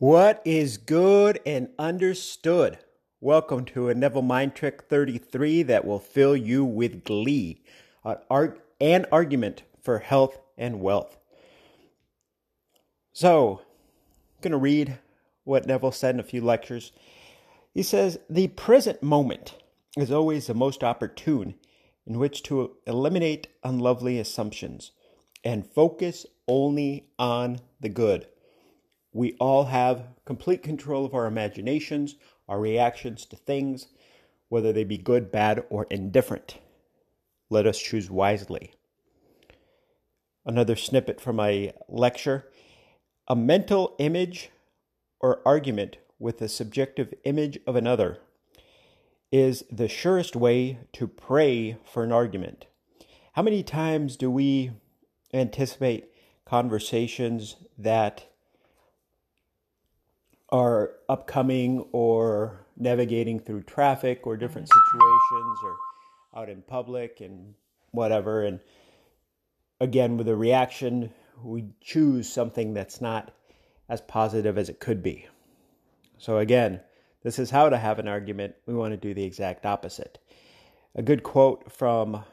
What is good and understood? Welcome to a Neville Mind Trick 33 that will fill you with glee. An, arg- an argument for health and wealth. So, I'm going to read what Neville said in a few lectures. He says, The present moment is always the most opportune in which to eliminate unlovely assumptions and focus only on the good. We all have complete control of our imaginations, our reactions to things, whether they be good, bad, or indifferent. Let us choose wisely. Another snippet from my lecture a mental image or argument with the subjective image of another is the surest way to pray for an argument. How many times do we anticipate conversations that are upcoming or navigating through traffic or different mm-hmm. situations or out in public and whatever. And again, with a reaction, we choose something that's not as positive as it could be. So, again, this is how to have an argument. We want to do the exact opposite. A good quote from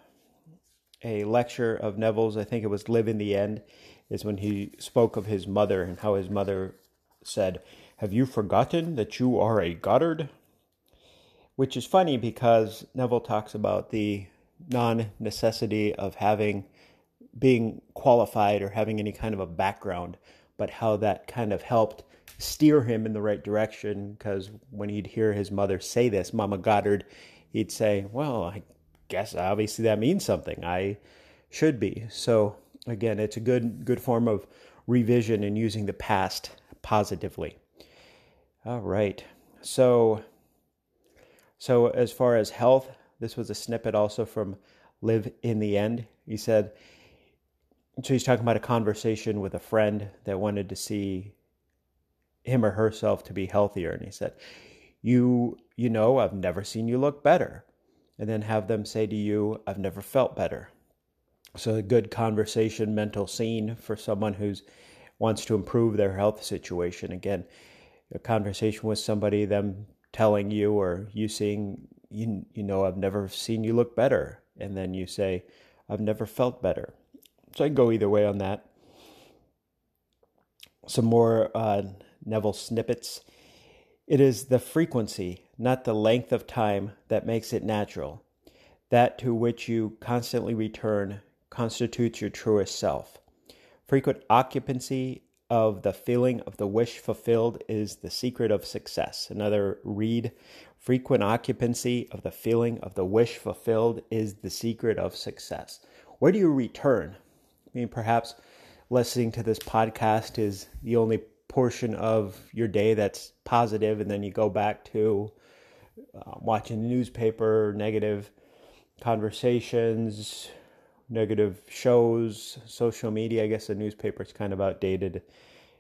a lecture of Neville's, I think it was Live in the End, is when he spoke of his mother and how his mother said, have you forgotten that you are a Goddard? Which is funny because Neville talks about the non necessity of having being qualified or having any kind of a background, but how that kind of helped steer him in the right direction. Because when he'd hear his mother say this, Mama Goddard, he'd say, Well, I guess obviously that means something. I should be. So again, it's a good good form of revision and using the past positively. All right. So, so as far as health, this was a snippet also from Live in the End. He said, so he's talking about a conversation with a friend that wanted to see him or herself to be healthier. And he said, You, you know, I've never seen you look better. And then have them say to you, I've never felt better. So a good conversation, mental scene for someone who's wants to improve their health situation. Again, a conversation with somebody, them telling you or you seeing, you, you know, I've never seen you look better. And then you say, I've never felt better. So I can go either way on that. Some more uh, Neville snippets. It is the frequency, not the length of time, that makes it natural. That to which you constantly return constitutes your truest self. Frequent occupancy of the feeling of the wish fulfilled is the secret of success. Another read frequent occupancy of the feeling of the wish fulfilled is the secret of success. Where do you return? I mean, perhaps listening to this podcast is the only portion of your day that's positive, and then you go back to uh, watching the newspaper, negative conversations, negative shows, social media. I guess the newspaper is kind of outdated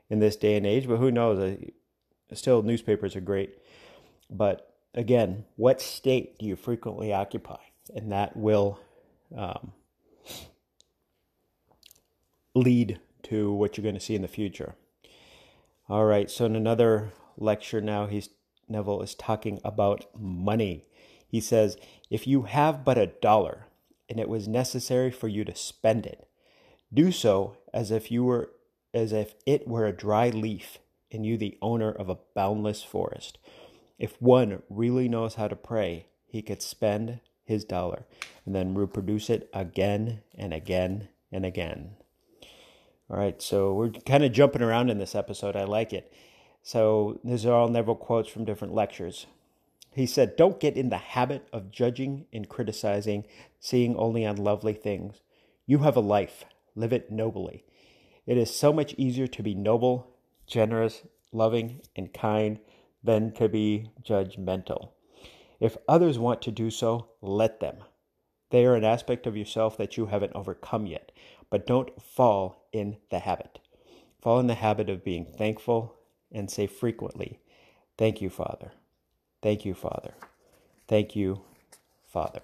in this day and age, but who knows? Still, newspapers are great. But again, what state do you frequently occupy? And that will um, lead to what you're going to see in the future. All right, so in another lecture now, he's Neville is talking about money. He says, if you have but a dollar, and it was necessary for you to spend it. Do so as if you were as if it were a dry leaf and you the owner of a boundless forest. If one really knows how to pray, he could spend his dollar and then reproduce it again and again and again. All right, so we're kind of jumping around in this episode. I like it. So these are all Neville quotes from different lectures. He said, Don't get in the habit of judging and criticizing, seeing only unlovely things. You have a life, live it nobly. It is so much easier to be noble, generous, loving, and kind than to be judgmental. If others want to do so, let them. They are an aspect of yourself that you haven't overcome yet, but don't fall in the habit. Fall in the habit of being thankful and say frequently, Thank you, Father. Thank you, Father. Thank you, Father.